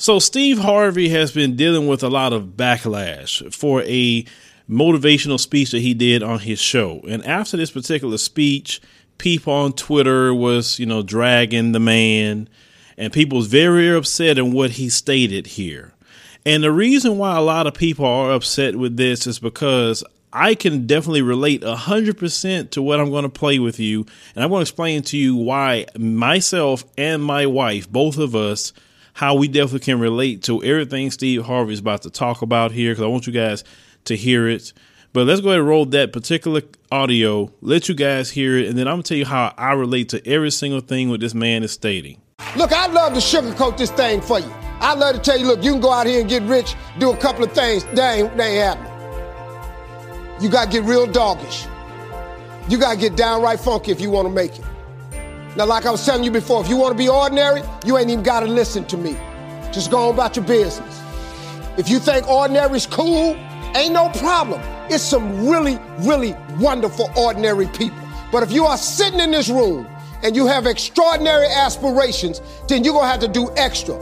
So Steve Harvey has been dealing with a lot of backlash for a motivational speech that he did on his show. And after this particular speech, people on Twitter was, you know, dragging the man and people was very upset in what he stated here. And the reason why a lot of people are upset with this is because I can definitely relate 100% to what I'm going to play with you. And I'm going to explain to you why myself and my wife, both of us, how we definitely can relate to everything Steve Harvey is about to talk about here because I want you guys to hear it. But let's go ahead and roll that particular audio, let you guys hear it, and then I'm gonna tell you how I relate to every single thing what this man is stating. Look, I'd love to sugarcoat this thing for you. I'd love to tell you, look, you can go out here and get rich, do a couple of things. That ain't, that ain't happening. You gotta get real doggish. You gotta get downright funky if you wanna make it. Now, like I was telling you before, if you want to be ordinary, you ain't even got to listen to me. Just go on about your business. If you think ordinary's cool, ain't no problem. It's some really, really wonderful ordinary people. But if you are sitting in this room and you have extraordinary aspirations, then you're going to have to do extra.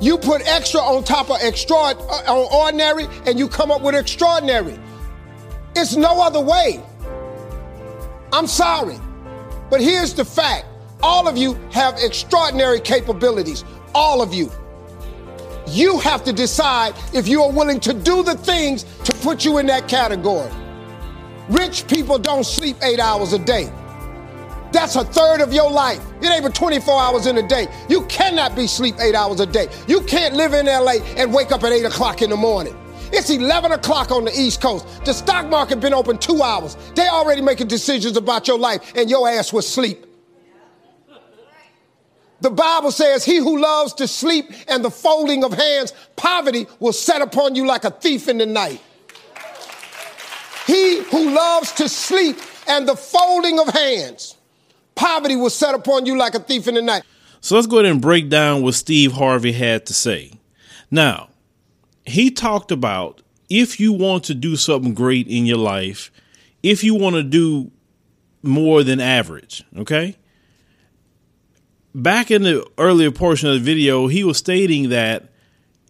You put extra on top of extra uh, on ordinary and you come up with extraordinary. It's no other way. I'm sorry. But here's the fact all of you have extraordinary capabilities. All of you. You have to decide if you are willing to do the things to put you in that category. Rich people don't sleep eight hours a day. That's a third of your life. It ain't but 24 hours in a day. You cannot be sleep eight hours a day. You can't live in LA and wake up at eight o'clock in the morning. It's 11 o'clock on the East Coast. The stock market been open two hours. They already making decisions about your life, and your ass was sleep. The Bible says, He who loves to sleep and the folding of hands, poverty will set upon you like a thief in the night. He who loves to sleep and the folding of hands, poverty will set upon you like a thief in the night. So let's go ahead and break down what Steve Harvey had to say. Now, he talked about if you want to do something great in your life, if you want to do more than average, okay? Back in the earlier portion of the video, he was stating that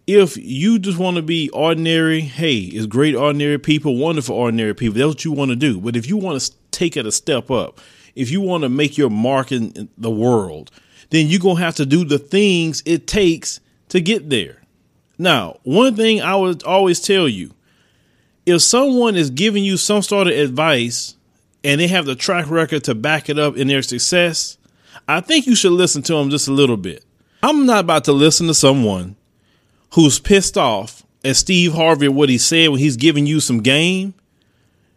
if you just want to be ordinary, hey, it's great ordinary people, wonderful ordinary people. That's what you want to do. But if you want to take it a step up, if you want to make your mark in the world, then you're going to have to do the things it takes to get there. Now, one thing I would always tell you if someone is giving you some sort of advice and they have the track record to back it up in their success, I think you should listen to them just a little bit. I'm not about to listen to someone who's pissed off at Steve Harvey what he said when he's giving you some game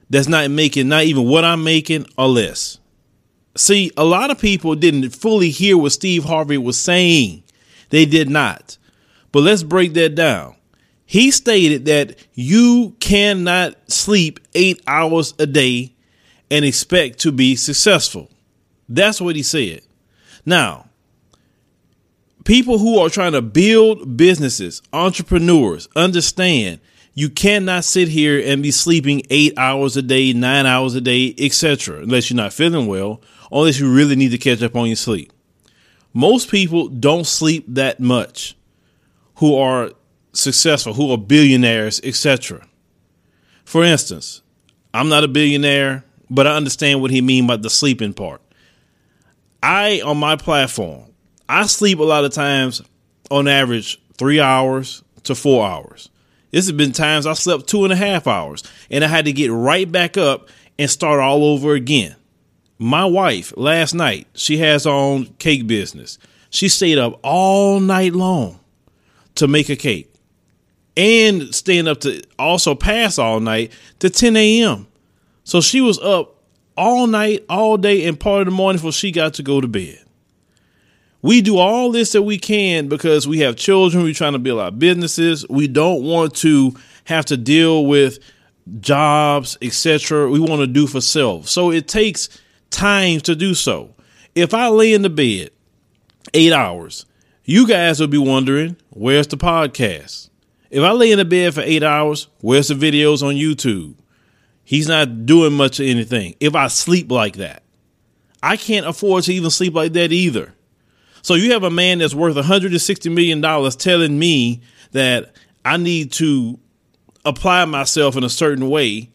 that's not making not even what I'm making or less. See, a lot of people didn't fully hear what Steve Harvey was saying. They did not. But let's break that down. He stated that you cannot sleep eight hours a day and expect to be successful. That's what he said. Now, people who are trying to build businesses, entrepreneurs, understand you cannot sit here and be sleeping eight hours a day, nine hours a day, etc., unless you're not feeling well, unless you really need to catch up on your sleep. Most people don't sleep that much who are successful, who are billionaires, etc. For instance, I'm not a billionaire, but I understand what he mean by the sleeping part. I on my platform, I sleep a lot of times on average three hours to four hours. This has been times I slept two and a half hours and I had to get right back up and start all over again. My wife last night, she has her own cake business. She stayed up all night long to make a cake and staying up to also pass all night to 10 a.m. So she was up all night, all day, and part of the morning before she got to go to bed. We do all this that we can because we have children. We're trying to build our businesses. We don't want to have to deal with jobs, etc. We want to do for self. So it takes time to do so. If I lay in the bed eight hours you guys will be wondering, where's the podcast? If I lay in the bed for eight hours, where's the videos on YouTube? He's not doing much of anything. If I sleep like that, I can't afford to even sleep like that either. So you have a man that's worth 160 million dollars telling me that I need to apply myself in a certain way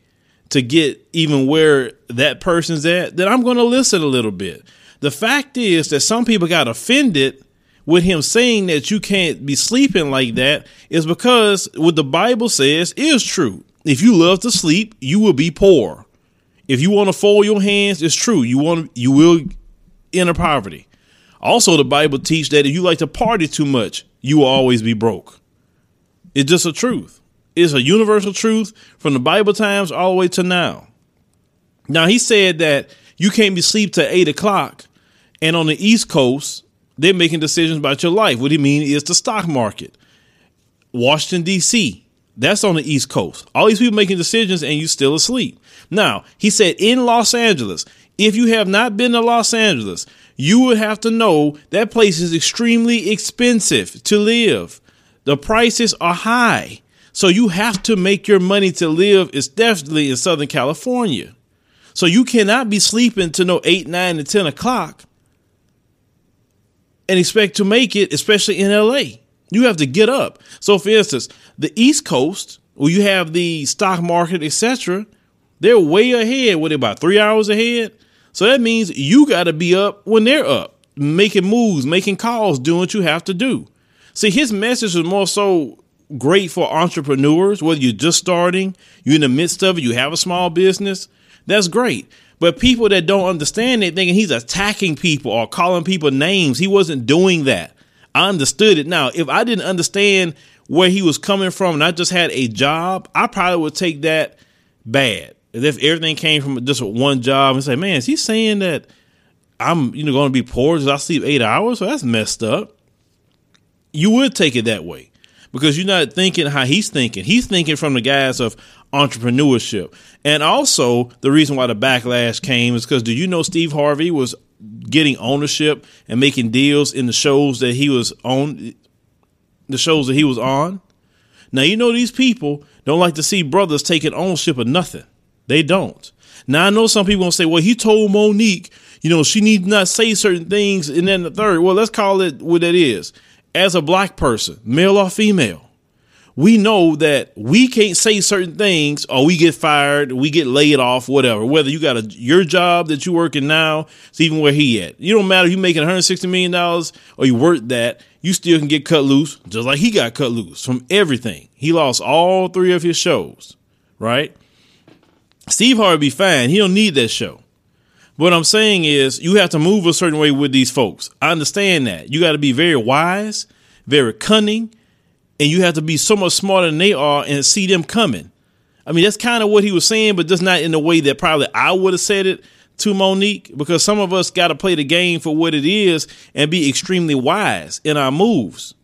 to get even where that person's at, then I'm going to listen a little bit. The fact is that some people got offended with him saying that you can't be sleeping like that is because what the Bible says is true. If you love to sleep, you will be poor. If you want to fold your hands, it's true. You want you will enter poverty. Also, the Bible teaches that if you like to party too much, you will always be broke. It's just a truth. It's a universal truth from the Bible times all the way to now. Now he said that you can't be asleep till eight o'clock, and on the East Coast they're making decisions about your life. What he mean is the stock market. Washington D.C. That's on the East Coast. All these people making decisions, and you still asleep. Now he said in Los Angeles, if you have not been to Los Angeles, you would have to know that place is extremely expensive to live. The prices are high. So you have to make your money to live, It's definitely in Southern California. So you cannot be sleeping to no 8, 9, and 10 o'clock and expect to make it, especially in LA. You have to get up. So for instance, the East Coast, where you have the stock market, etc., they're way ahead. What about three hours ahead? So that means you got to be up when they're up, making moves, making calls, doing what you have to do. See, his message was more so great for entrepreneurs, whether you're just starting, you're in the midst of it, you have a small business. That's great. But people that don't understand it, thinking he's attacking people or calling people names, he wasn't doing that. I understood it. Now, if I didn't understand where he was coming from and I just had a job, I probably would take that bad if everything came from just one job and say, man, is he saying that I'm you know going to be poor because I sleep eight hours? Well, that's messed up. You would take it that way because you're not thinking how he's thinking. He's thinking from the guise of entrepreneurship. And also, the reason why the backlash came is because do you know Steve Harvey was getting ownership and making deals in the shows that he was on, the shows that he was on? Now, you know, these people don't like to see brothers taking ownership of nothing. They don't. Now I know some people gonna say, well, he told Monique, you know, she need not say certain things, and then the third. Well, let's call it what it is. As a black person, male or female, we know that we can't say certain things or we get fired, we get laid off, whatever. Whether you got a your job that you're working now, it's even where he at. You don't matter if you making 160 million dollars or you work that, you still can get cut loose, just like he got cut loose from everything. He lost all three of his shows, right? Steve Harvey be fine. He don't need that show. What I'm saying is you have to move a certain way with these folks. I understand that. You got to be very wise, very cunning, and you have to be so much smarter than they are and see them coming. I mean, that's kind of what he was saying, but just not in the way that probably I would have said it to Monique, because some of us got to play the game for what it is and be extremely wise in our moves.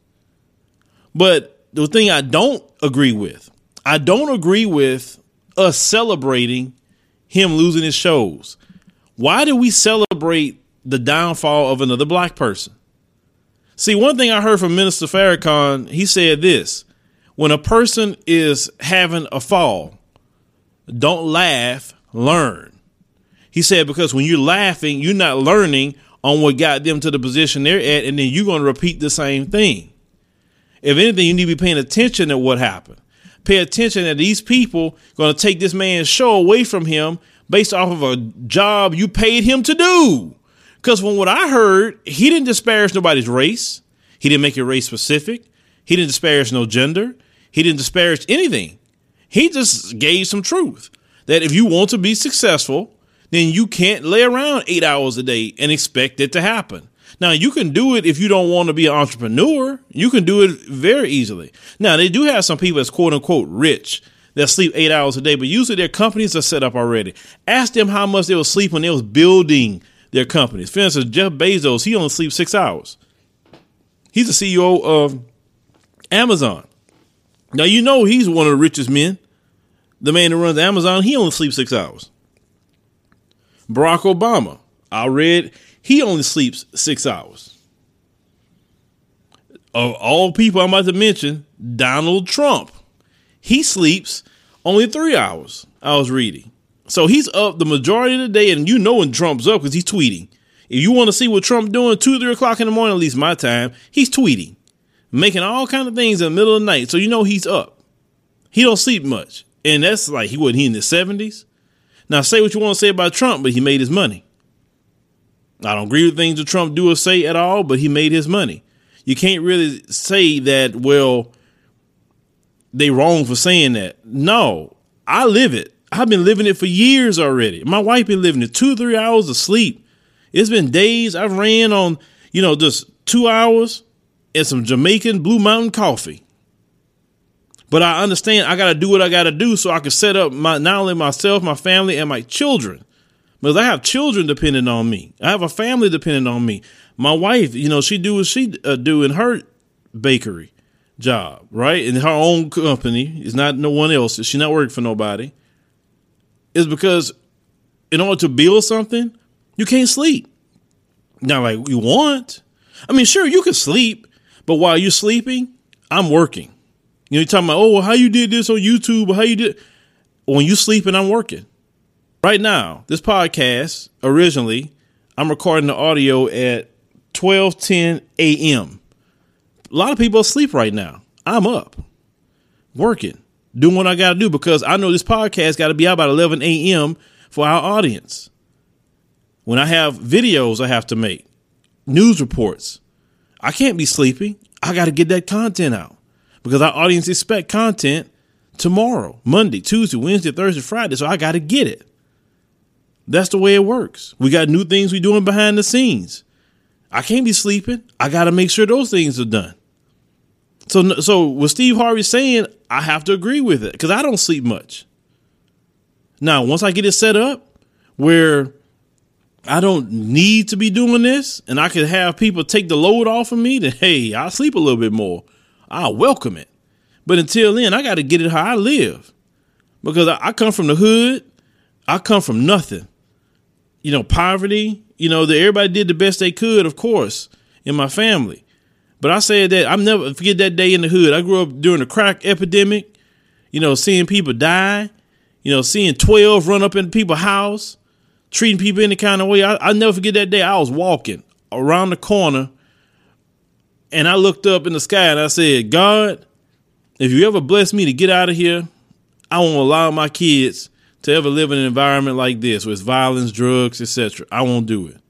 But the thing I don't agree with, I don't agree with us celebrating him losing his shows. Why do we celebrate the downfall of another black person? See, one thing I heard from Minister Farrakhan, he said this when a person is having a fall, don't laugh, learn. He said, because when you're laughing, you're not learning on what got them to the position they're at, and then you're going to repeat the same thing. If anything, you need to be paying attention to what happened pay attention that these people going to take this man's show away from him based off of a job you paid him to do. Because from what I heard, he didn't disparage nobody's race. He didn't make it race specific. He didn't disparage no gender. He didn't disparage anything. He just gave some truth that if you want to be successful, then you can't lay around eight hours a day and expect it to happen. Now you can do it if you don't want to be an entrepreneur. You can do it very easily. Now they do have some people that's quote unquote rich that sleep eight hours a day, but usually their companies are set up already. Ask them how much they will sleep when they was building their companies. For instance, Jeff Bezos, he only sleeps six hours. He's the CEO of Amazon. Now you know he's one of the richest men. The man that runs Amazon, he only sleeps six hours. Barack Obama, I read he only sleeps six hours. Of all people I'm about to mention, Donald Trump, he sleeps only three hours. I was reading. So he's up the majority of the day, and you know when Trump's up because he's tweeting. If you want to see what Trump doing two, three o'clock in the morning, at least my time, he's tweeting, making all kind of things in the middle of the night. So you know he's up. He don't sleep much. And that's like he wasn't he in his seventies. Now say what you want to say about Trump, but he made his money. I don't agree with things that Trump do or say at all, but he made his money. You can't really say that, well, they wrong for saying that. No, I live it. I've been living it for years already. My wife been living it two, three hours of sleep. It's been days I've ran on, you know, just two hours and some Jamaican Blue Mountain coffee. But I understand I got to do what I got to do so I can set up my not only myself, my family, and my children. Because I have children depending on me. I have a family depending on me. My wife, you know, she do what she uh, do in her bakery job, right? In her own company. It's not no one else. She's not working for nobody. Is because in order to build something, you can't sleep. Not like you want. I mean, sure, you can sleep, but while you're sleeping, I'm working. You know, you're talking about, oh, well, how you did this on YouTube how you did. When you sleeping, I'm working. Right now, this podcast originally, I'm recording the audio at 12:10 a.m. A lot of people asleep right now. I'm up, working, doing what I got to do because I know this podcast got to be out by 11 a.m. for our audience. When I have videos I have to make, news reports, I can't be sleeping. I got to get that content out because our audience expect content tomorrow, Monday, Tuesday, Wednesday, Thursday, Friday. So I got to get it. That's the way it works. We got new things we doing behind the scenes. I can't be sleeping. I got to make sure those things are done. So, so what Steve Harvey's saying, I have to agree with it because I don't sleep much. Now, once I get it set up where I don't need to be doing this and I can have people take the load off of me, then hey, I'll sleep a little bit more. I'll welcome it. But until then, I got to get it how I live because I, I come from the hood. I come from nothing you know, poverty. You know, that everybody did the best they could, of course, in my family. But I said that I'm never forget that day in the hood. I grew up during the crack epidemic. You know, seeing people die. You know, seeing twelve run up in people's house, treating people any kind of way. I, I never forget that day. I was walking around the corner, and I looked up in the sky and I said, God, if you ever bless me to get out of here, I won't allow my kids to ever live in an environment like this with violence, drugs, etc. I won't do it.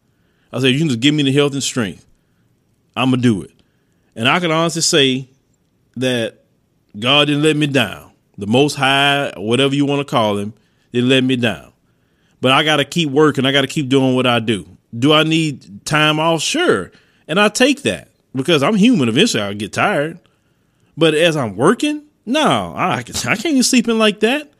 I said, you can just give me the health and strength. I'm gonna do it. And I can honestly say that God didn't let me down. The most high, whatever you want to call him, didn't let me down. But I gotta keep working. I gotta keep doing what I do. Do I need time off? Sure. And I take that because I'm human. Eventually I'll get tired. But as I'm working, no, I, I can't be sleeping like that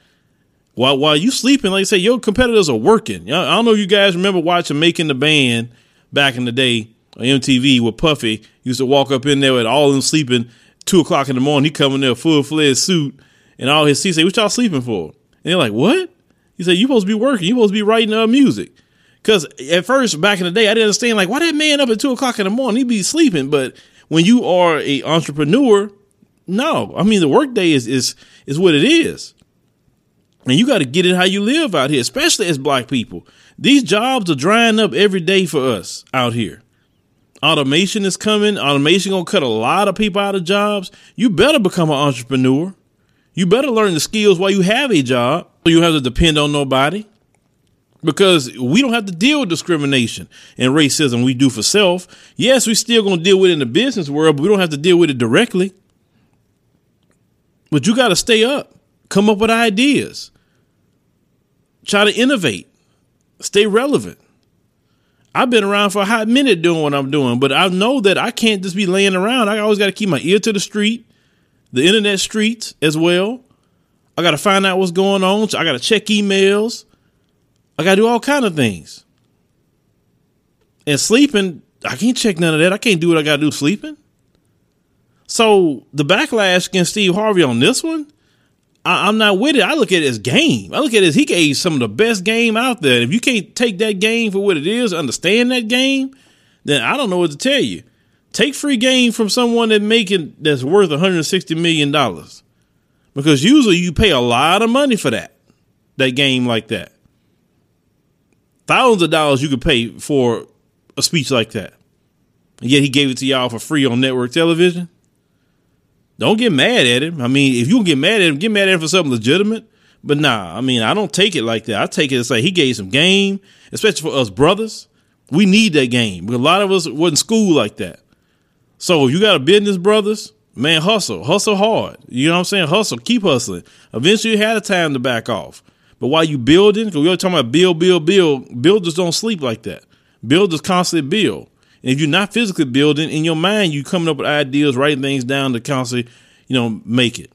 while while you sleeping, like I say, your competitors are working. I don't know if you guys remember watching Making the Band back in the day MTV with Puffy used to walk up in there with all of them sleeping two o'clock in the morning. He come in there full fledged suit and all his seats say, What y'all sleeping for? And they're like, What? He said, You supposed to be working, you supposed to be writing uh, music. Cause at first, back in the day, I didn't understand like why that man up at two o'clock in the morning, he'd be sleeping. But when you are a entrepreneur, no. I mean the workday is is is what it is. And you got to get it how you live out here, especially as black people. These jobs are drying up every day for us out here. Automation is coming. Automation gonna cut a lot of people out of jobs. You better become an entrepreneur. You better learn the skills while you have a job. So you have to depend on nobody. Because we don't have to deal with discrimination and racism we do for self. Yes, we still gonna deal with it in the business world, but we don't have to deal with it directly. But you gotta stay up. Come up with ideas try to innovate, stay relevant. I've been around for a hot minute doing what I'm doing, but I know that I can't just be laying around. I always got to keep my ear to the street, the internet streets as well. I got to find out what's going on. I got to check emails. I got to do all kind of things. And sleeping, I can't check none of that. I can't do what I got to do sleeping. So the backlash against Steve Harvey on this one, I, am not with it. I look at it as game. I look at it as he gave some of the best game out there. And if you can't take that game for what it is, understand that game, then I don't know what to tell you. Take free game from someone that making that's worth 160 million dollars, because usually you pay a lot of money for that that game like that. Thousands of dollars you could pay for a speech like that. And yet he gave it to y'all for free on network television. Don't get mad at him. I mean, if you get mad at him, get mad at him for something legitimate. But nah, I mean, I don't take it like that. I take it as like he gave some game, especially for us brothers. We need that game. A lot of us wasn't school like that. So if you got a business, brothers, man, hustle, hustle hard. You know what I'm saying? Hustle, keep hustling. Eventually, you had a time to back off. But while you building, because we are talking about build, build, build, builders don't sleep like that. Builders constantly build. And if you're not physically building, in your mind, you coming up with ideas, writing things down to constantly, you know, make it.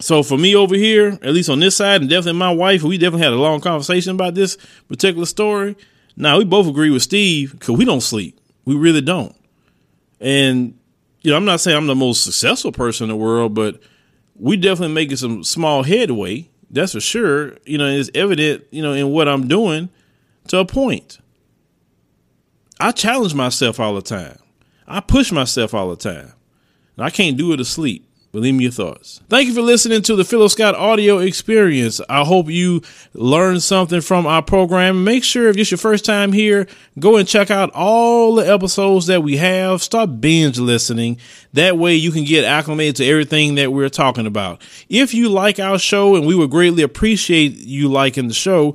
So for me over here, at least on this side, and definitely my wife, we definitely had a long conversation about this particular story. Now we both agree with Steve because we don't sleep. We really don't. And you know, I'm not saying I'm the most successful person in the world, but we definitely making some small headway. That's for sure. You know, it's evident, you know, in what I'm doing to a point. I challenge myself all the time. I push myself all the time. And I can't do it asleep. But leave me your thoughts. Thank you for listening to the Philo Scott audio experience. I hope you learned something from our program. Make sure if it's your first time here, go and check out all the episodes that we have. Start binge listening. That way you can get acclimated to everything that we're talking about. If you like our show, and we would greatly appreciate you liking the show,